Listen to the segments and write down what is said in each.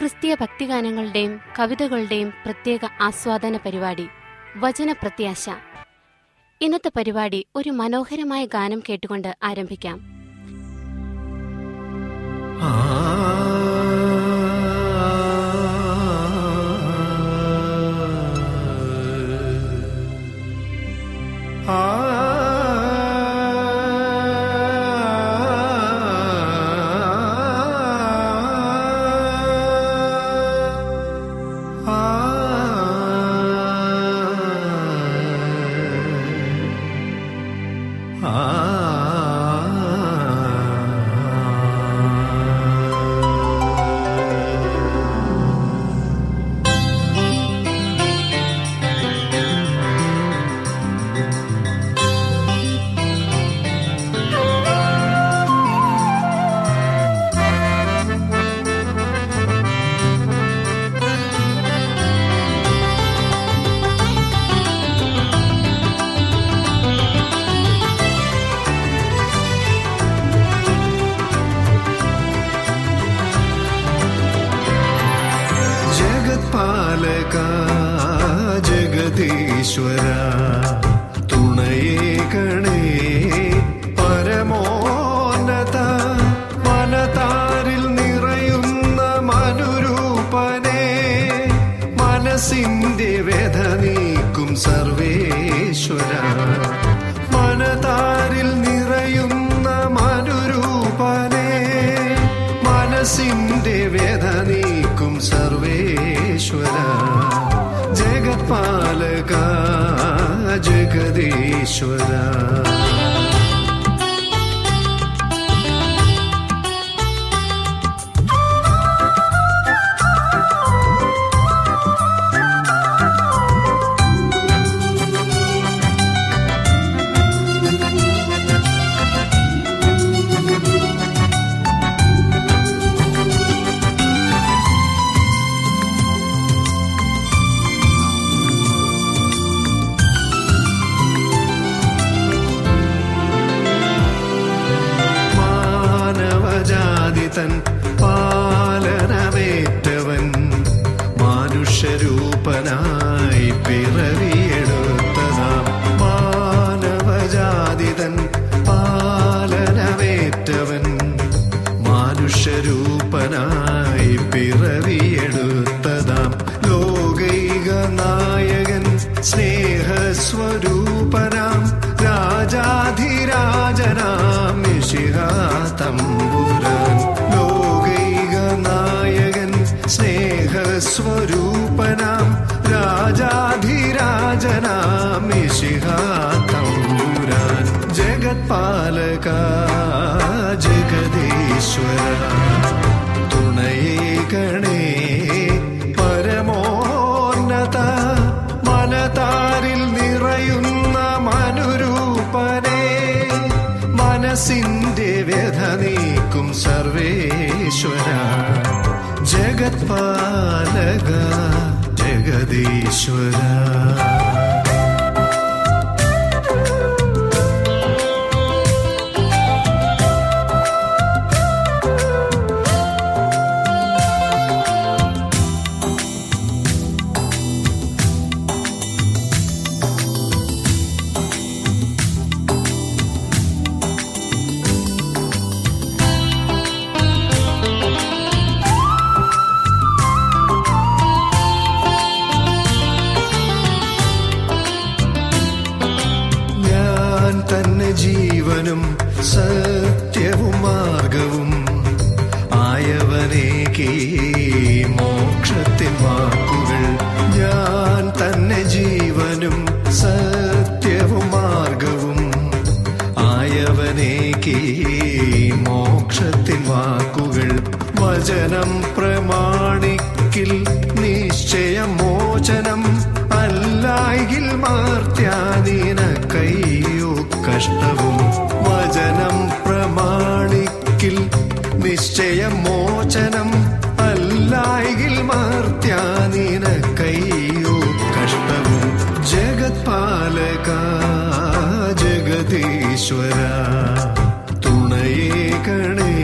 ക്രിസ്തീയ ഭക്തിഗാനങ്ങളുടെയും കവിതകളുടെയും പ്രത്യേക ആസ്വാദന പരിപാടി വചനപ്രത്യാശ ഇന്നത്തെ പരിപാടി ഒരു മനോഹരമായ ഗാനം കേട്ടുകൊണ്ട് ആരംഭിക്കാം. ജഗത്പാലക ജഗദീശ്വര തുണയേകണേ പരമോന്നത മനതാരിൽ നിറയുന്ന മനുരൂപനെ മനസ്സിന്റെ വ്യഥ നീക്കും സർവേശ്വര. മനതാരിൽ നിറയുന്ന മനുരൂപനെ മനസ്സിന്റെ വ്യഥ നീക്കും സർവേശ്വര. पालका जगदीश्वरा। ജഗത്പാലക ജഗദീശ്വര തുണയേകണേ പരമോന്നത മനതാരിൽ നിറയുന്ന മനുരൂപനെ മനസ്സിന്റെ വ്യഥ നീക്കും സർവേശ്വര ജഗത്പാലക ജഗദീശ്വര ജീവനും സത്യവും മാർഗവും ആയവനേക്ക് മോക്ഷത്തിൻ വാക്കുകൾ. ഞാൻ തന്നെ ജീവനും സത്യവും മാർഗവും ആയവനേക്ക് മോക്ഷത്തിൻ വാക്കുകൾ. വചനം പ്രമാണിക്കിൽ നിശ്ചയമോചനം നിശ്ചയം മോചനം അല്ലായിൽ മാർത്യാനീനക്കയ്യോ നിശ്ചയം മോചനം അല്ലായിൽ മാർത്യാനീനക്കയ്യോ കഷ്ടവും ജഗത്പാലക ജഗതീശ്വര. തുണയേ കണേ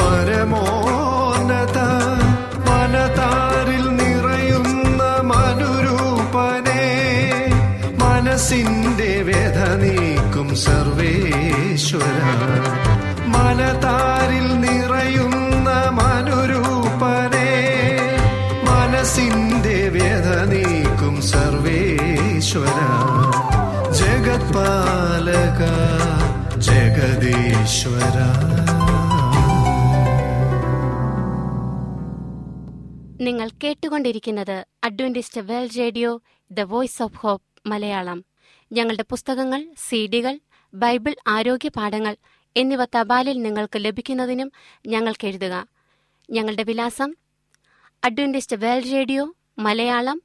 പരമോന്നത മനതാരിൽ നിറയുന്ന മനുരൂപനെ മനസ്സിന്റെ വേദ നീക്കും സർവേശ്വര. മനതാരിൽ നിറയുന്ന മനുരൂപനെ മനസ്സിന്റെ വ്യത നീക്കും സർവേശ്വര. ജഗത്പാലക ജഗദീശ്വര നിങ്ങൾ കേട്ടുകൊണ്ടിരിക്കുന്നത് Adventist world radio the voice of hope Malayalam. ഞങ്ങളുടെ പുസ്തകങ്ങൾ സീഡികൾ ബൈബിൾ ആരോഗ്യ പാഠങ്ങൾ എന്നിവ തപാലിൽ നിങ്ങൾക്ക് ലഭിക്കുന്നതിനും ഞങ്ങൾക്ക് എഴുതുക. ഞങ്ങളുടെ വിലാസം Adventist world radio Malayalam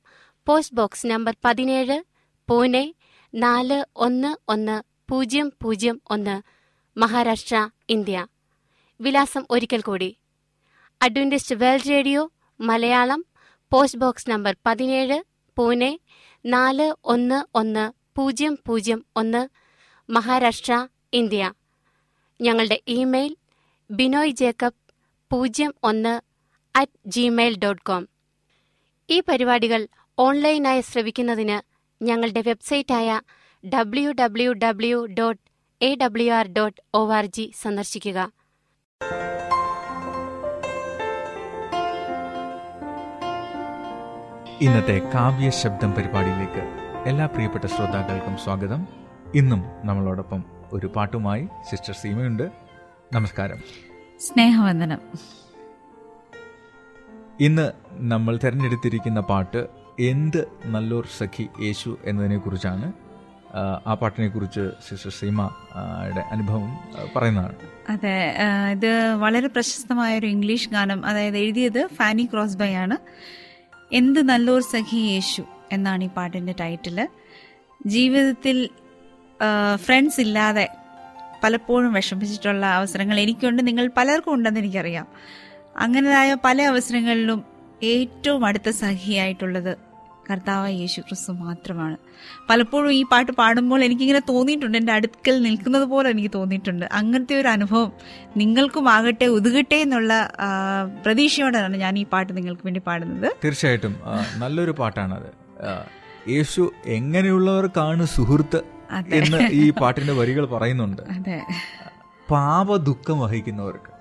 post box number പതിനേഴ് പൂനെ നാല് ഒന്ന് ഒന്ന് പൂജ്യം പൂജ്യം ഒന്ന് മഹാരാഷ്ട്ര ഇന്ത്യ. വിലാസം ഒരിക്കൽ കൂടി. Adventist world radio Malayalam post box number പതിനേഴ് പൂനെ നാല് ഒന്ന് ഒന്ന് പൂജ്യം പൂജ്യം ഒന്ന് മഹാരാഷ്ട്ര ഇന്ത്യ. ഞങ്ങളുടെ ഇമെയിൽ ബിനോയ് ജേക്കബ് പൂജ്യം ഒന്ന് അറ്റ് ജിമെയിൽ ഡോട്ട് കോം ഈ പരിപാടികൾ ഓൺലൈനായി ശ്രവിക്കുന്നതിന് ഞങ്ങളുടെ വെബ്സൈറ്റായ W W W dot A W R dot O R G സന്ദർശിക്കുക. ഇന്നത്തെ കാവ്യ ശബ്ദം പരിപാടിയിലേക്ക് എല്ലാ പ്രിയപ്പെട്ട ശ്രോതാക്കൾക്കും സ്വാഗതം. ഇന്നും നമ്മളോടൊപ്പം ഒരു പാട്ടുമായി സിസ്റ്റർ സീമയുണ്ട്. നമസ്കാരം. സ്നേഹവന്ദനം. ഇന്ന് നമ്മൾ തിരഞ്ഞെടുത്തിരിക്കുന്ന പാട്ട് എന്ത് നല്ലൊരു സഖി യേശു എന്നതിനെ കുറിച്ചാണ് ആ പാട്ടിനെ കുറിച്ച് സിസ്റ്റർ സീമയുടെ അനുഭവം പറയുന്നതാണ്. അതെ ഇത് വളരെ പ്രശസ്തമായ ഒരു ഇംഗ്ലീഷ് ഗാനം അതായത് എഴുതിയത് ഫാനി ക്രോസ്ബൈ ആണ്. എന്ത് നല്ലൊരു സഖി യേശു എന്നാണ് ഈ പാട്ടിന്റെ ടൈറ്റിൽ. ജീവിതത്തിൽ ഫ്രണ്ട്സ് ഇല്ലാതെ പലപ്പോഴും വിഷമിച്ചിട്ടുള്ള അവസരങ്ങൾ എനിക്കുണ്ട് നിങ്ങൾ പലർക്കും ഉണ്ടെന്ന് എനിക്കറിയാം. അങ്ങനെതായ പല അവസരങ്ങളിലും ഏറ്റവും അടുത്ത സഖിയായിട്ടുള്ളത് കർത്താവ് യേശു ക്രിസ്തു മാത്രമാണ്. പലപ്പോഴും ഈ പാട്ട് പാടുമ്പോൾ എനിക്കിങ്ങനെ തോന്നിയിട്ടുണ്ട് എന്റെ അടുക്കൽ നിൽക്കുന്നത് പോലെ എനിക്ക് തോന്നിയിട്ടുണ്ട്. അങ്ങനത്തെ ഒരു അനുഭവം നിങ്ങൾക്കും ആകട്ടെ ഒതുകട്ടെ എന്നുള്ള പ്രതീക്ഷയോടെയാണ് ഞാൻ ഈ പാട്ട് നിങ്ങൾക്ക് വേണ്ടി പാടുന്നത്. തീർച്ചയായിട്ടും നല്ലൊരു പാട്ടാണത്. യേശു എങ്ങനെയുള്ളവർക്കാണ് സുഹൃത്ത്. എന്ന് ഈ പാട്ടിന്റെ വരികൾ പറയുന്നുണ്ട്. പാപദുഃഖം വഹിക്കുന്നവർക്ക്.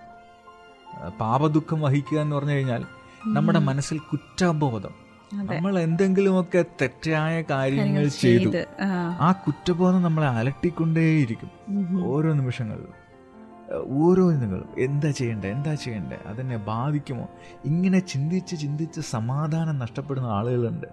പാപ പാപദുഃഖം വഹിക്കുക എന്ന് പറഞ്ഞു കഴിഞ്ഞാൽ നമ്മുടെ മനസ്സിൽ കുറ്റബോധം. നമ്മൾ എന്തെങ്കിലുമൊക്കെ തെറ്റായ കാര്യങ്ങൾ ചെയ്തു. ആ, കുറ്റബോധം നമ്മളെ അലട്ടിക്കൊണ്ടേയിരിക്കും. ഓരോ നിമിഷങ്ങളിലും. ഓരോ നിങ്ങളും എന്താ ചെയ്യണ്ടേ? എന്താ ചെയ്യണ്ടേ? അതെന്നെ ബാധിക്കുമോ? ഇങ്ങനെ ചിന്തിച്ച് ചിന്തിച്ച് സമാധാനം നഷ്ടപ്പെടുന്ന ആളുകളുണ്ട്.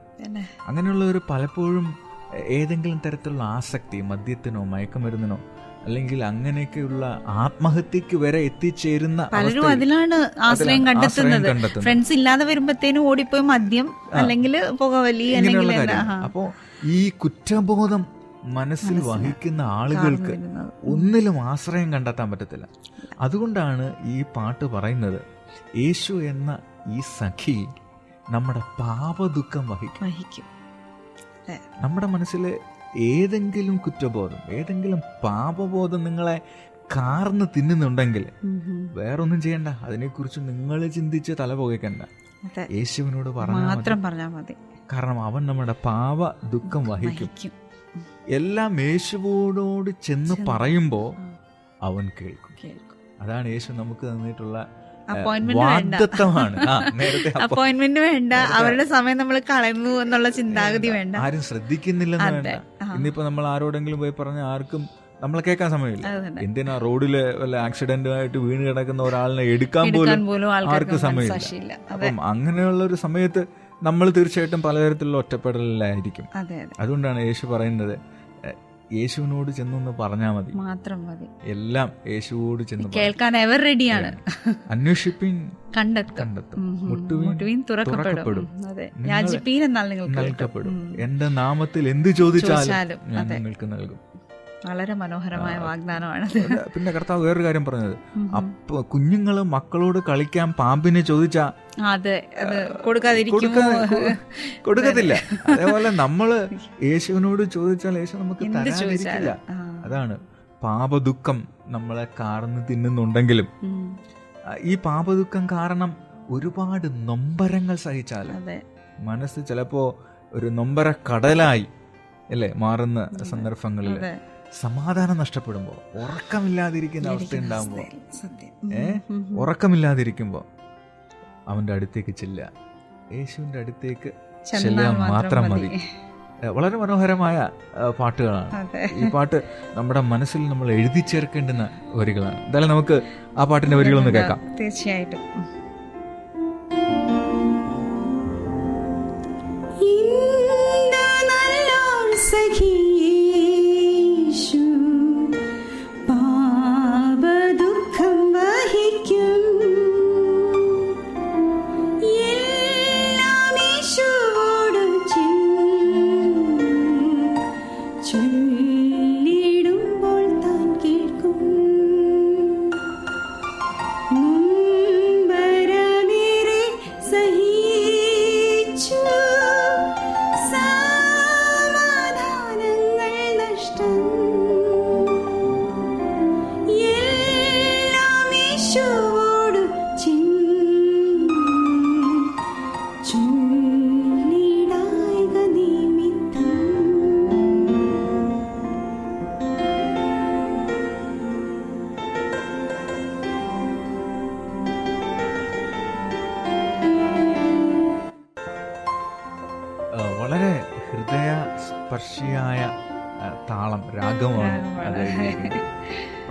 അങ്ങനെയുള്ളവർ പലപ്പോഴും ഏതെങ്കിലും തരത്തിലുള്ള ആസക്തി മദ്യത്തിനോ മയക്കുമരുന്നിനോ അല്ലെങ്കിൽ അങ്ങനെയൊക്കെയുള്ള ആത്മഹത്യക്ക് വരെ എത്തിച്ചേരുന്ന പലരും അതിലാണ് ആശ്രയം കണ്ടെത്തുന്നത്. ഫ്രണ്ട്സ് ഇല്ലാതെ വരുമ്പത്തേനും ഓടിപ്പോയി മദ്യം അല്ലെങ്കിൽ പുകവലി അല്ലെങ്കിൽ അപ്പോ ഈ കുറ്റബോധം മനസ്സിൽ വഹിക്കുന്ന ആളുകൾക്ക് ഒന്നിലും ആശ്രയം കണ്ടെത്താൻ പറ്റത്തില്ല. അതുകൊണ്ടാണ് ഈ പാട്ട് പറയുന്നത് യേശു എന്ന ഈ സഖി നമ്മുടെ പാപ ദുഃഖം വഹിക്കും. നമ്മുടെ മനസ്സിൽ ഏതെങ്കിലും കുറ്റബോധം ഏതെങ്കിലും പാപബോധം നിങ്ങളെ കാർന്ന് തിന്നുന്നുണ്ടെങ്കിൽ. വേറൊന്നും ചെയ്യണ്ട. അതിനെക്കുറിച്ച് നിങ്ങൾ ചിന്തിച്ച് തല പുകയ്ക്കണ്ട. യേശുവിനോട് മാത്രം പറഞ്ഞാൽ മതി. കാരണം അവൻ നമ്മുടെ പാപ ദുഃഖം വഹിക്കും. എല്ലാം യേശുവോടോട് ചെന്ന് പറയുമ്പോൾ അവൻ കേൾക്കും. കേൾക്കും. അതാണ് യേശു നമുക്ക് തന്നിട്ടുള്ള നേരത്തെ അപ്പോയിന്റ്മെന്റ് വേണ്ട. അവരുടെ സമയം നമ്മൾ കളയുന്നു എന്നുള്ള ചിന്താഗതി വേണ്ട. ആരും ശ്രദ്ധിക്കുന്നില്ല. വേണ്ട. ഇന്നിപ്പോ നമ്മൾ ആരോടെങ്കിലും പോയി പറഞ്ഞ ആർക്കും നമ്മളെ കേൾക്കാൻ സമയമില്ല. എന്തിനാ റോഡിൽ വല്ല ആക്സിഡന്റുമായിട്ട് വീണ് കിടക്കുന്ന ഒരാളിനെ എടുക്കാൻ പോലും ആർക്കും സമയമില്ല. അപ്പം അങ്ങനെയുള്ള ഒരു സമയത്ത് നമ്മൾ തീർച്ചയായിട്ടും പലതരത്തിലുള്ള ഒറ്റപ്പെടലിലായിരിക്കും. അതെ അതെ. അതുകൊണ്ടാണ് യേശു പറയുന്നത് "എ, യേശുവിനോട് ചെന്നൊന്ന് പറഞ്ഞാൽ മതി. മാത്രം മതി. എല്ലാം യേശുവോട് ചെന്ന് കേൾക്കാൻ എവർ റെഡിയാണ് അന്വേഷിപ്പിൻ. കണ്ടെത്തും. മുട്ടുവിൻ തുറക്കപ്പെടും. നൽകപ്പെടും. എന്റെ നാമത്തിൽ എന്ത് ചോദിച്ചാലും ചോദിച്ചാലും, ഞാൻ നിങ്ങൾക്ക് നൽകും. വളരെ മനോഹരമായ വാഗ്ദാനമാണ് പിന്നെ- കർത്താവ് വേറൊരു കാര്യം പറഞ്ഞത്. അപ്പൊ കുഞ്ഞുങ്ങൾ മക്കളോട് കളിക്കാൻ പാമ്പിനെ ചോദിച്ചാ അതെ കൊടുക്കത്തില്ല. അതേപോലെ നമ്മൾ യേശുവിനോട് ചോദിച്ചാൽ യേശു നമുക്ക് തരാതിരിക്കില്ല. അതാണ് പാപദുഃഖം നമ്മളെ കാർന്ന് തിന്നുന്നുണ്ടെങ്കിലും. ഈ പാപദുഃഖം കാരണം ഒരുപാട് നൊമ്പരങ്ങൾ സഹിച്ചാൽ മനസ്സ് ചിലപ്പോ ഒരു നൊമ്പര കടലായി അല്ലേ മാറുന്ന സന്ദർഭങ്ങളിൽ സമാധാനം നഷ്ടപ്പെടുമ്പോൾ ഉറക്കമില്ലാതിരിക്കുന്ന അവസ്ഥ ഉണ്ടാകുമ്പോ സത്യം. ഏ? ഉറക്കമില്ലാതിരിക്കുമ്പോൾ അവന്റെ ഉറക്കമില്ലാതിരിക്കുമ്പോ അവന്റെ അടുത്തേക്ക് ചെല്ലുക. യേശുവിന്റെ അടുത്തേക്ക് ചെന്നാൽ ചെല്ലാൻ മാത്രം മതി. വളരെ മനോഹരമായ പാട്ടുകളാണ്. ഈ പാട്ട് നമ്മുടെ മനസ്സിൽ നമ്മൾ എഴുതി ചേർക്കേണ്ടുന്ന വരികളാണ്. എന്തായാലും നമുക്ക് ആ പാട്ടിന്റെ വരികളൊന്ന് കേൾക്കാം. തീർച്ചയായിട്ടും. ഉം.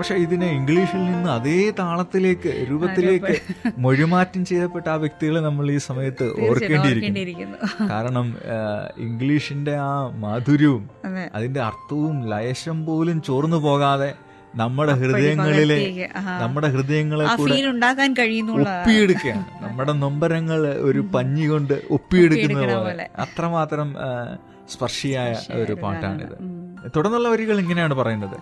പക്ഷെ ഇതിനെ ഇംഗ്ലീഷിൽ നിന്ന് അതേ താളത്തിലേക്ക് രൂപത്തിലേക്ക് മൊഴിമാറ്റം ചെയ്യപ്പെട്ട ആ വ്യക്തികളെ നമ്മൾ ഈ സമയത്ത് ഓർക്കേണ്ടിയിരിക്കുന്നു. കാരണം ഇംഗ്ലീഷിന്റെ ആ മാധുര്യവും അതിന്റെ അർത്ഥവും ലയശം പോലും ചോർന്നു പോകാതെ നമ്മുടെ ഹൃദയങ്ങളിലെ നമ്മുടെ ഹൃദയങ്ങളെ കൂടെ ഒപ്പിയെടുക്കുകയാണ്. നമ്മുടെ നൊമ്പരങ്ങൾ ഒരു പഞ്ഞി കൊണ്ട് ഒപ്പിയെടുക്കുന്ന പോലെ. അത്രമാത്രം സ്പർശിയായ ഒരു പാട്ടാണിത്. തുടർന്നുള്ള വരികൾ ഇങ്ങനെയാണ് പറയുന്നത്.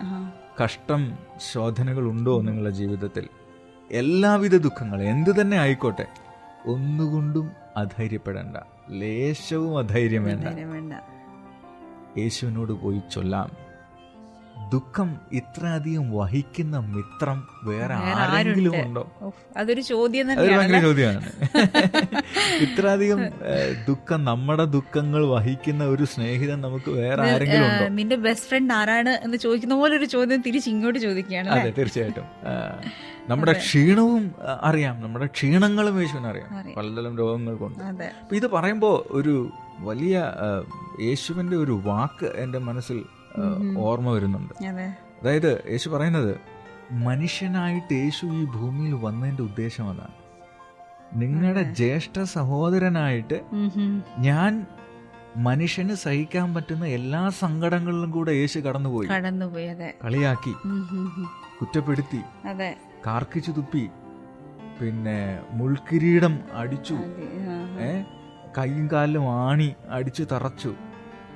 കഷ്ടം ശോധനകളുണ്ടോ നിങ്ങളുടെ ജീവിതത്തിൽ? എല്ലാവിധ ദുഃഖങ്ങൾ എന്തു തന്നെ ആയിക്കോട്ടെ ഒന്നുകൊണ്ടും അധൈര്യപ്പെടേണ്ട. ലേശവും അധൈര്യം വേണ്ട. യേശുവിനോട് പോയി ചൊല്ലാം. ദുഃഖം ഇത്രയധികം വഹിക്കുന്ന മിത്രം വേറെ ആരെങ്കിലും ഉണ്ടോ? അതൊരു ചോദ്യം ഭയങ്കര ചോദ്യമാണ്. ഇത്രയധികം ദുഃഖം നമ്മുടെ ദുഃഖങ്ങൾ വഹിക്കുന്ന ഒരു സ്നേഹിതൻ നമുക്ക് വേറെ ആരെങ്കിലും ഉണ്ടോ? നിന്റെ ബെസ്റ്റ് ഫ്രണ്ട് ആരാണ് എന്ന് ചോദിക്കുന്ന പോലെ ഒരു ചോദ്യം തിരിച്ച് ഇങ്ങോട്ട് ചോദിക്കുകയാണ് അതെ? തീർച്ചയായിട്ടും. നമ്മുടെ ക്ഷീണവും അറിയാം. നമ്മുടെ ക്ഷീണങ്ങളും യേശുവിന് അറിയാം. പലതരം രോഗങ്ങൾ കൊണ്ട് അപ്പൊ ഇത് പറയുമ്പോൾ ഒരു വലിയ യേശുവിന്റെ ഒരു വാക്ക് എന്റെ മനസ്സിൽ ഓർമ്മ വരുന്നുണ്ട്. അതെ. അതായത് യേശു പറയുന്നത് മനുഷ്യനായിട്ട് യേശു ഈ ഭൂമിയിൽ വന്നതിന്റെ ഉദ്ദേശം അതാണ്. നിങ്ങളുടെ ജ്യേഷ്ഠ സഹോദരനായിട്ട് ഞാൻ മനുഷ്യന് സഹിക്കാൻ പറ്റുന്ന എല്ലാ സങ്കടങ്ങളിലും കൂടെ യേശു കടന്നുപോയി. കടന്നുപോയി അതെ. കളിയാക്കി. കുറ്റപ്പെടുത്തി അതെ. കാർക്കിച്ചു തുപ്പി പിന്നെ മുൾക്കിരീടം അടിച്ചു ഏ? കൈയും കാലിലും ആണി അടിച്ചു തറച്ചു.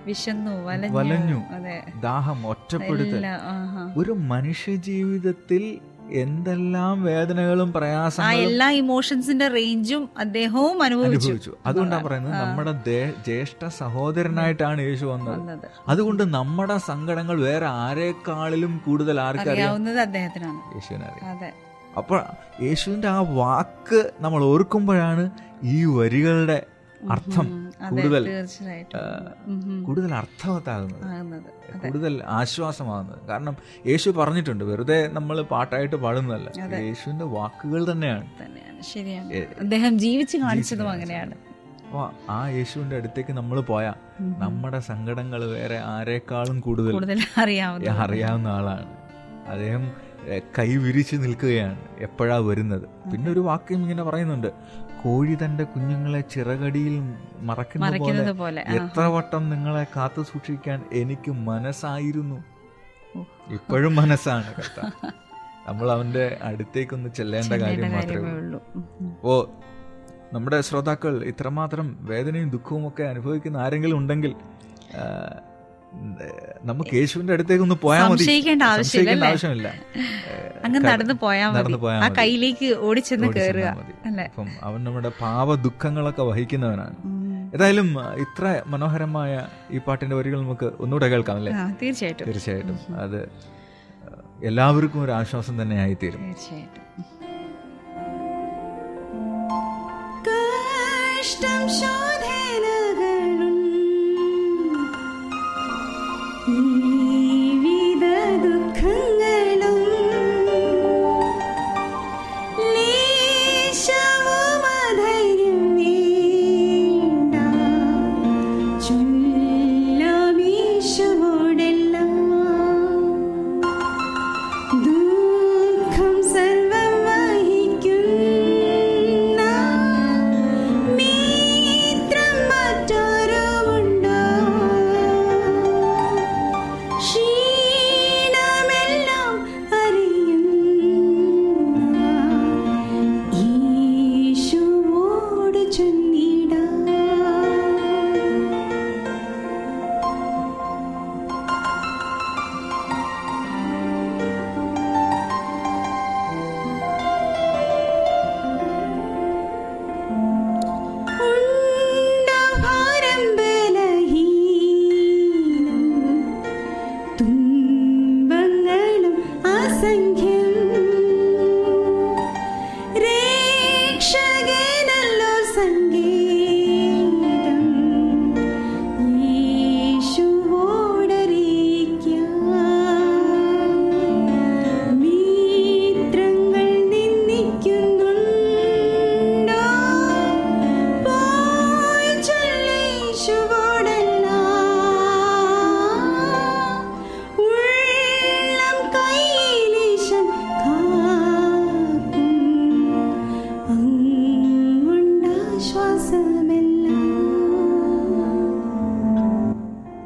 വിശന്നു വലഞ്ഞു. ദാഹം ഒറ്റപ്പെടുത്തൽ. ഒരു മനുഷ്യ ജീവിതത്തിൽ എന്തെല്ലാം വേദനകളും പ്രയാസങ്ങളും എല്ലാ ഇമോഷൻസിന്റെ റേഞ്ചും അദ്ദേഹവും അനുഭവിച്ചു. അതുകൊണ്ടാണ് പറയുന്നത് നമ്മുടെ ജ്യേഷ്ഠ സഹോദരനായിട്ടാണ് യേശു വന്നത്. അതുകൊണ്ട് നമ്മുടെ സങ്കടങ്ങൾ വേറെ ആരെക്കാളിലും കൂടുതൽ ആർക്കറിയാവുന്നത് അദ്ദേഹത്തിനാണ്. അപ്പോൾ യേശുവിന്റെ ആ വാക്ക് നമ്മൾ ഓർക്കുമ്പോഴാണ് ഈ വരികളുടെ അർത്ഥം കൂടുതൽ. കൂടുതൽ അർത്ഥവത്താകുന്നത് കൂടുതൽ ആശ്വാസമാകുന്നത്. കാരണം യേശു പറഞ്ഞിട്ടുണ്ട് വെറുതെ നമ്മൾ പാട്ടായിട്ട് പാടുന്നതല്ല. യേശുവിന്റെ വാക്കുകൾ തന്നെയാണ്. ശരിയാണ്. അദ്ദേഹം ജീവിച്ച് കാണിച്ചതും അങ്ങനെയാണ്. അപ്പോൾ ആ യേശുവിന്റെ അടുത്തേക്ക് നമ്മൾ പോയാൽ നമ്മുടെ സങ്കടങ്ങൾ വേറെ ആരെക്കാളും കൂടുതൽ അറിയാവുന്ന ആളാണ്. അദ്ദേഹം കൈ വിരിച്ച് നിൽക്കുകയാണ് എപ്പോഴാ വരുന്നത്. പിന്നെ ഒരു വാക്യം ഇങ്ങനെ പറയുന്നുണ്ട്. കോഴി തന്റെ കുഞ്ഞുങ്ങളെ ചിറകടിയിൽ മറക്കുന്നത് പോലെ. എത്ര വട്ടം നിങ്ങളെ കാത്തു സൂക്ഷിക്കാൻ എനിക്ക് മനസ്സായിരുന്നു. ഇപ്പോഴും മനസ്സാണ് കഥ നമ്മൾ അവന്റെ അടുത്തേക്കൊന്ന് ചെല്ലേണ്ട കാര്യം മാത്രമേ ഉള്ളൂ. ഓ നമ്മുടെ ശ്രോതാക്കൾ ഇത്രമാത്രം വേദനയും ദുഃഖവും ഒക്കെ അനുഭവിക്കുന്ന ആരെങ്കിലും ഉണ്ടെങ്കിൽ നമുക്ക് യേശുവിന്റെ അടുത്തേക്ക് ഒന്ന് പോയാൽ മതി. സംശയിക്കേണ്ട ആവശ്യമില്ല, അങ്ങ് നടന്നു പോയാൽ നടന്നു പോയാൽ ആ. കയ്യിലേക്ക് ഓടിച്ചെന്ന് കേറുക കയറുക അല്ലേ? അപ്പം അവൻ നമ്മുടെ പാവ ദുഃഖങ്ങളൊക്കെ വഹിക്കുന്നവനാണ്. ഏതായാലും ഇത്ര മനോഹരമായ ഈ പാട്ടിന്റെ വരികൾ നമുക്ക് ഒന്നുകൂടെ കേൾക്കാം അല്ലേ? ആ തീർച്ചയായിട്ടും. തീർച്ചയായിട്ടും. അത് എല്ലാവർക്കും ഒരു ആശ്വാസം തന്നെ ആയിത്തീരും. തീർച്ചയായിട്ടും. കഷ്ടം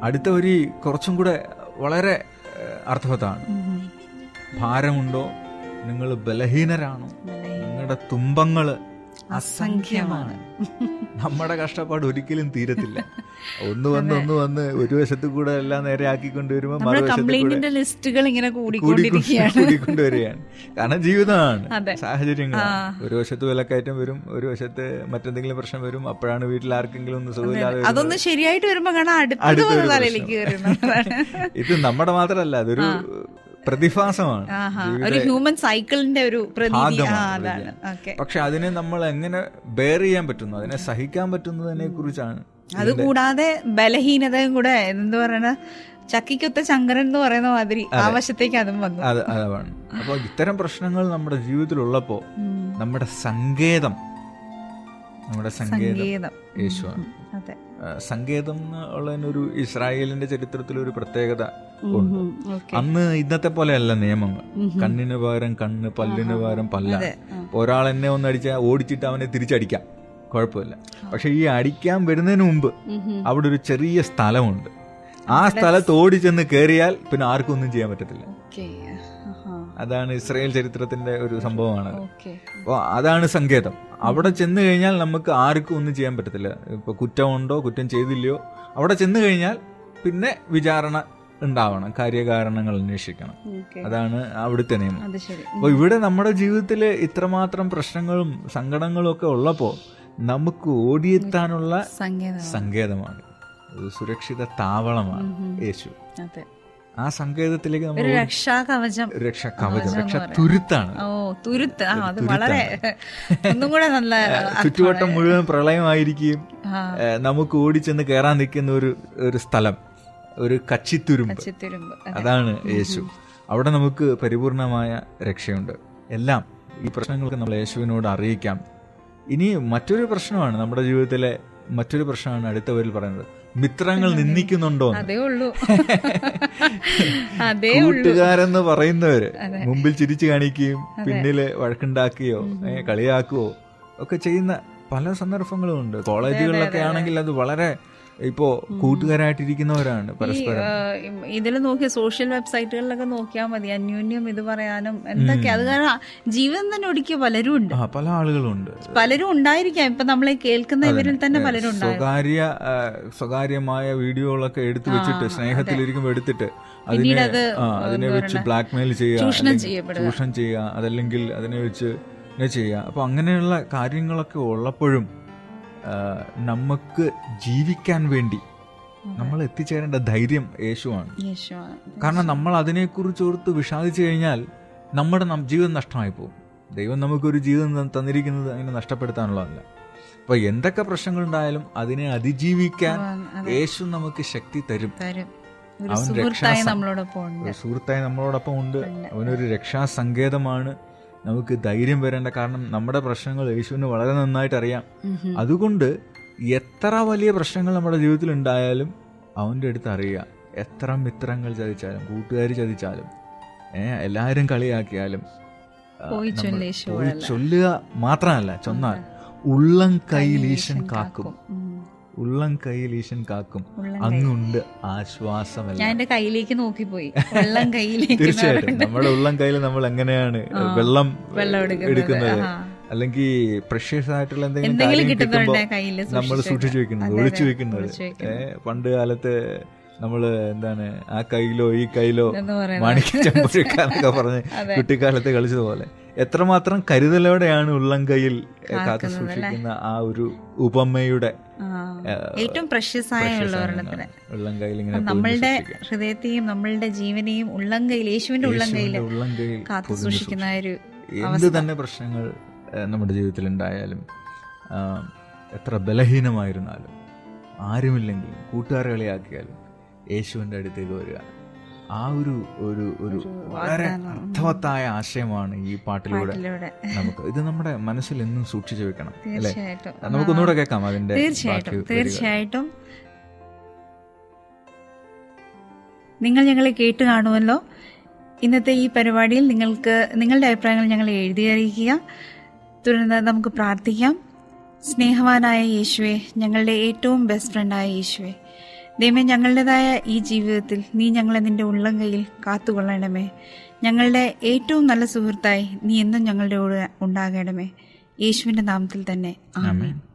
അടുത്ത വരി കുറച്ചും കൂടെ വളരെ അർത്ഥവത്താണ്. ഭാരമുണ്ടോ? നിങ്ങൾ ബലഹീനരാണോ? നിങ്ങളുടെ തുമ്പങ്ങൾ അസംഖ്യമാണ്. നമ്മുടെ കഷ്ടപ്പാട് ഒരിക്കലും തീരത്തില്ല. ഒന്ന് വന്ന് ഒന്ന് വന്ന് ഒരു വശത്ത് കൂടെ എല്ലാം നേരെ ആക്കിക്കൊണ്ട് വരുമ്പോൾ ലിസ്റ്റുകൾ ഇങ്ങനെ കൂടിക്കൊണ്ട് കാരണം ജീവിതമാണ് സാഹചര്യങ്ങൾ സാഹചര്യങ്ങളാണ്. ഒരു വശത്ത് വിലക്കയറ്റം വരും ഒരു വശത്ത് മറ്റെന്തെങ്കിലും പ്രശ്നം വരും അപ്പോഴാണ് വീട്ടിൽ ആർക്കെങ്കിലും ഒന്ന് സുഖമില്ലാതെ. അതൊന്ന് ശരിയായിട്ട് വരുമ്പോൾ. ഇത് നമ്മുടെ മാത്രമല്ല അതൊരു പ്രതിഭാസമാണ്. ഒരു ഹ്യൂമൻ സൈക്കിളിന്റെ ഒരു പക്ഷെ അതിനെ നമ്മൾ എങ്ങനെ ബെയർ ചെയ്യാൻ പറ്റുന്നു? അതിനെ സഹിക്കാൻ പറ്റുന്നതിനെ കുറിച്ചാണ് അതുകൂടാതെ ബലഹീനതയും കൂടെ എന്ത് പറയണ ചക്കിക്കൊത്ത ശങ്കരൻ എന്ന് പറയുന്ന മാതിരി ആ വശത്തേക്ക് അതും വന്നു. അത് അതാണ്. അപ്പൊ ഇത്തരം പ്രശ്നങ്ങൾ നമ്മുടെ ജീവിതത്തിൽ ജീവിതത്തിലുള്ളപ്പോ നമ്മുടെ സങ്കേതം നമ്മുടെ സങ്കേതം യേശുവാണ്. അതെ. സങ്കേതം ഉള്ളതിനൊരു ഇസ്രായേലിന്റെ ചരിത്രത്തിലൊരു പ്രത്യേകത ഉണ്ട്. അന്ന് ഇന്നത്തെ പോലെയല്ല നിയമങ്ങൾ. കണ്ണിന് പകരം കണ്ണ് പല്ലിന് പകരം പല്ല. ഒരാൾ എന്നെ ഒന്ന് അടിച്ചാൽ ഓടിച്ചിട്ട് അവനെ തിരിച്ചടിക്കാം. കുഴപ്പമില്ല. പക്ഷെ ഈ അടിക്കാൻ വരുന്നതിന് മുമ്പ് അവിടെ ഒരു ചെറിയ സ്ഥലമുണ്ട്. ആ സ്ഥലത്ത് ഓടിച്ചെന്ന് കയറിയാൽ പിന്നെ ആർക്കും ഒന്നും ചെയ്യാൻ പറ്റത്തില്ല. അതാണ് ഇസ്രായേൽ ചരിത്രത്തിന്റെ ഒരു സംഭവമാണ്. അപ്പോൾ അതാണ് സങ്കേതം. അവിടെ ചെന്ന് കഴിഞ്ഞാൽ നമുക്ക് ആർക്കും ഒന്നും ചെയ്യാൻ പറ്റത്തില്ല. ഇപ്പൊ കുറ്റമുണ്ടോ കുറ്റം ചെയ്തില്ലയോ അവിടെ ചെന്ന് കഴിഞ്ഞാൽ പിന്നെ വിചാരണ ഉണ്ടാവണം കാര്യകാരണങ്ങൾ അന്വേഷിക്കണം. അതാണ് അവിടുത്തെ നിയമം. അപ്പോൾ ഇവിടെ നമ്മുടെ ജീവിതത്തിൽ ഇത്രമാത്രം പ്രശ്നങ്ങളും സങ്കടങ്ങളും ഒക്കെ ഉള്ളപ്പോൾ നമുക്ക് ഓടിയെത്താനുള്ള സങ്കേതമാണ്. ഒരു സുരക്ഷിത താവളമാണ് യേശു. അതെ. ആ സങ്കേതത്തിലേക്ക് നമ്മൾ രക്ഷാകവചം രക്ഷാ കവചം രക്ഷ കവചം രക്ഷാ രക്ഷ തുരുത്താണ്. ഓ തുരുത്ത്. ആ അത് വളരെ ഒന്നും കൂടെ നല്ല ചുറ്റുവട്ടം മുഴുവൻ പ്രളയമായിരിക്കും നമുക്ക് ഓടിച്ചെന്ന് കയറാൻ നിൽക്കുന്ന ഒരു ഒരു സ്ഥലം ഒരു കച്ചിത്തുരുമ്പ്. ചിത്തിരുമ്പ് അതാണ് യേശു. അവിടെ നമുക്ക് പരിപൂർണമായ രക്ഷയുണ്ട്. എല്ലാം ഈ പ്രശ്നങ്ങൾക്ക് നമ്മൾ യേശുവിനോട് അറിയിക്കാം. ഇനി മറ്റൊരു പ്രശ്നമാണ് നമ്മുടെ ജീവിതത്തിലെ മറ്റൊരു പ്രശ്നമാണ് അടുത്തവരിൽ പറയുന്നത്. മിത്രങ്ങൾ നിന്ദിക്കുന്നുണ്ടോ അതേ ഉള്ളൂ. അതേ കൂട്ടുകാരെന്ന് പറയുന്നവര് മുമ്പിൽ ചിരിച്ചു കാണിക്കുകയും പിന്നിൽ വഴക്കുണ്ടാക്കുകയോ കളിയാക്കുകയോ ഒക്കെ ചെയ്യുന്ന പല സന്ദർഭങ്ങളും ഉണ്ട്. കോളേജുകളിലൊക്കെ ആണെങ്കിൽ അത് വളരെ ഇപ്പോ കൂട്ടുകാരായിട്ടിരിക്കുന്നവരാണ് പരസ്പരം. ഇതിൽ നോക്കിയ സോഷ്യൽ വെബ്സൈറ്റുകളിലൊക്കെ നോക്കിയാൽ മതി. അന്യോന്യം ഇത് പറയാനും എന്തൊക്കെ. അത് കാരണം ജീവിതം തന്നെ ഒടുക്കിയ പലരും ഉണ്ട്. പല ആളുകളുണ്ട്. പലരും ഉണ്ടായിരിക്കാം. ഇപ്പൊ നമ്മളെ കേൾക്കുന്ന ഇവരിൽ തന്നെ പലരും ഉണ്ട് സ്വകാര്യ സ്വകാര്യമായ വീഡിയോകളൊക്കെ എടുത്തു വെച്ചിട്ട് സ്നേഹത്തിലിരിക്കുമ്പോൾ എടുത്തിട്ട് അതിനെ അതിനെ വെച്ച് ബ്ലാക്ക്മെയിൽ ചെയ്യുക ചൂഷണം ചെയ്യുക അതല്ലെങ്കിൽ അതിനെ വെച്ച് ചെയ്യുക. അപ്പൊ അങ്ങനെയുള്ള കാര്യങ്ങളൊക്കെ ഉള്ളപ്പോഴും നമുക്ക് ജീവിക്കാൻ വേണ്ടി നമ്മൾ എത്തിച്ചേരേണ്ട ധൈര്യം യേശുവാണ്. കാരണം നമ്മൾ അതിനെക്കുറിച്ച് ഓർത്ത് വിഷാദിച്ചു കഴിഞ്ഞാൽ നമ്മുടെ ജീവിതം നഷ്ടമായി പോകും. ദൈവം നമുക്കൊരു ജീവിതം തന്നിരിക്കുന്നത് അങ്ങനെ നഷ്ടപ്പെടുത്താനുള്ളതല്ല. അപ്പൊ എന്തൊക്കെ പ്രശ്നങ്ങൾ ഉണ്ടായാലും അതിനെ അതിജീവിക്കാൻ യേശു നമുക്ക് ശക്തി തരും. അവൻ രക്ഷാ സുഹൃത്തായി നമ്മളോടൊപ്പം ഉണ്ട്. അവനൊരു രക്ഷാസങ്കേതമാണ്. നമുക്ക് ധൈര്യം വരേണ്ട. കാരണം നമ്മുടെ പ്രശ്നങ്ങൾ യേശുവിന് വളരെ നന്നായിട്ട് അറിയാം. അതുകൊണ്ട് എത്ര വലിയ പ്രശ്നങ്ങൾ നമ്മുടെ ജീവിതത്തിൽ ഉണ്ടായാലും അവന്റെ അടുത്ത് അറിയുക. എത്ര മിത്രങ്ങൾ ചതിച്ചാലും കൂട്ടുകാർ ചതിച്ചാലും ഏഹ് എല്ലാവരും കളിയാക്കിയാലും ചൊല്ലുക മാത്രമല്ല ചൊന്നാൽ ഉള്ളം കൈ ലീശൻ കാക്കും. ഉള്ളം കയ്യിൽ ഈശൻ കാക്കും. അങ്ങുണ്ട് ആശ്വാസമല്ല. ഞാൻ എന്റെ കയ്യിലേക്ക് നോക്കിപ്പോയി. വെള്ളം കയ്യിലേക്ക് തീർച്ചയായിട്ടും. നമ്മുടെ ഉള്ളം കയ്യിൽ നമ്മൾ എങ്ങനെയാണ് വെള്ളം എടുക്കുന്നത്. അല്ലെങ്കിൽ പ്രഷ്യസ് ആയിട്ടുള്ള എന്തെങ്കിലും കാര്യം കിട്ടുമ്പോൾ നമ്മൾ സൂക്ഷിച്ച് വെക്കുന്നത്. ഒഴിച്ചു വെക്കുന്നത് പണ്ട് കാലത്ത് നമ്മൾ എന്താണ് ആ കയ്യിലോ ഈ കയ്യിലോ ചെമ്പൊരുക്കാന്നൊക്കെ പറഞ്ഞ് കുട്ടിക്കാലത്ത് കളിച്ചതുപോലെ. എത്രമാത്രം കരുതലോടെയാണ് ഉള്ളം കയ്യിൽ കാത്തു സൂക്ഷിക്കുന്ന ആ ഒരു ഉപമയുടെ ഏറ്റവും പ്രഷ്യസായ ഇങ്ങനെ നമ്മളുടെ ഹൃദയത്തെയും നമ്മളുടെ ജീവനെയും ഉള്ളം കയ്യിൽ യേശുവിന്റെ ഉള്ളം കയ്യിൽ യേശുവിന്റെ ഉള്ളം കയ്യിൽ കാത്തു സൂക്ഷിക്കുന്ന ഒരു എന്ത് തന്നെ പ്രശ്നങ്ങൾ നമ്മുടെ ജീവിതത്തിൽ ഉണ്ടായാലും എത്ര ബലഹീനമായിരുന്നാലും ആരുമില്ലെങ്കിലും കൂട്ടുകാരെ കളിയാക്കിയാലും യേശുവിന്റെ അടുത്തേക്ക് വരിക. ആ ഒരു ഒരു ഒരു വളരെ അർത്ഥവത്തായ ആശയമാണ് ഈ പാട്ടിലൂടെ നമുക്ക്. ഇത് നമ്മുടെ മനസ്സിൽ എന്നും സൂക്ഷിച്ചു വെക്കണം അല്ലേ? നമുക്കൊന്നുകൂടെ കേൾക്കാം അതിന്റെ തീർച്ചയായിട്ടും നിങ്ങൾ ഞങ്ങളെ കേട്ട് കാണുമല്ലോ. ഇന്നത്തെ ഈ പരിപാടിയിൽ നിങ്ങൾക്ക് നിങ്ങളുടെ അഭിപ്രായങ്ങൾ ഞങ്ങളെ എഴുതി അറിയിക്കുക. തുടർന്ന് നമുക്ക് പ്രാർത്ഥിക്കാം. സ്നേഹവാനായ യേശുവെ ഞങ്ങളുടെ ഏറ്റവും ബെസ്റ്റ് ഫ്രണ്ടായ യേശുവെ ദൈവമേ ഞങ്ങളുടേതായ ഈ ജീവിതത്തിൽ നീ ഞങ്ങളെ നിന്റെ ഉള്ളം കയ്യിൽ കാത്തുകൊള്ളണമേ. ഞങ്ങളുടെ ഏറ്റവും നല്ല സുഹൃത്തായി നീ എന്നും ഞങ്ങളുടെ ഉണ്ടാകണമേ. യേശുവിന്റെ നാമത്തിൽ തന്നെ. ആമേൻ.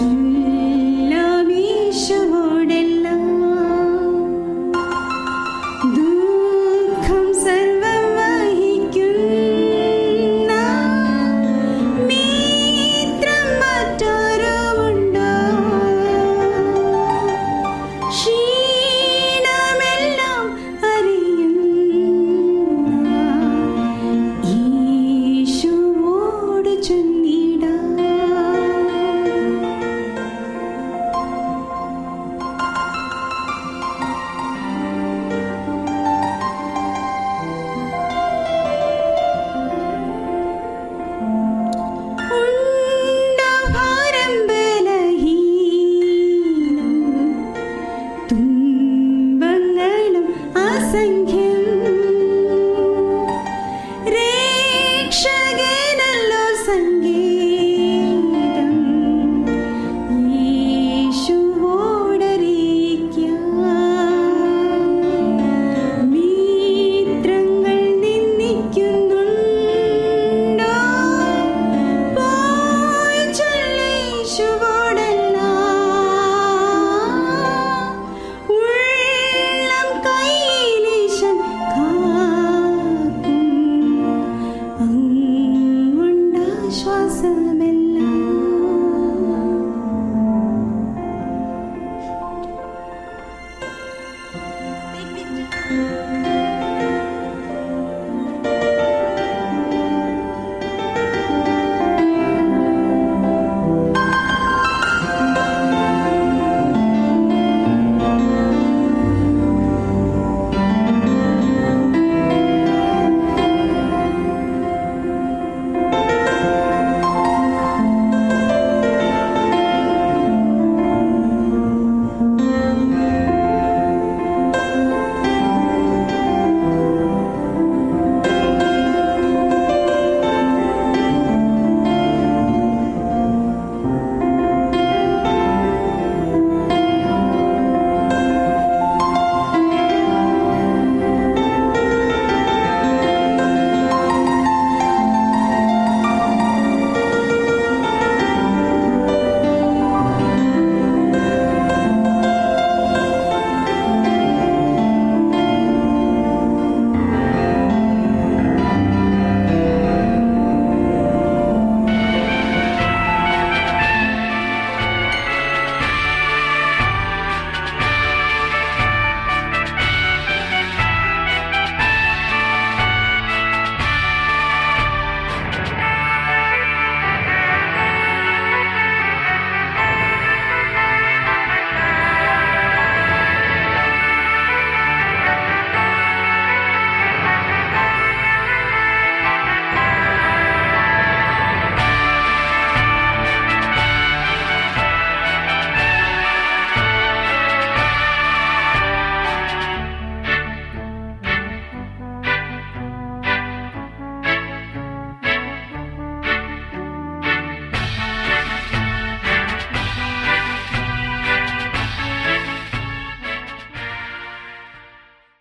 you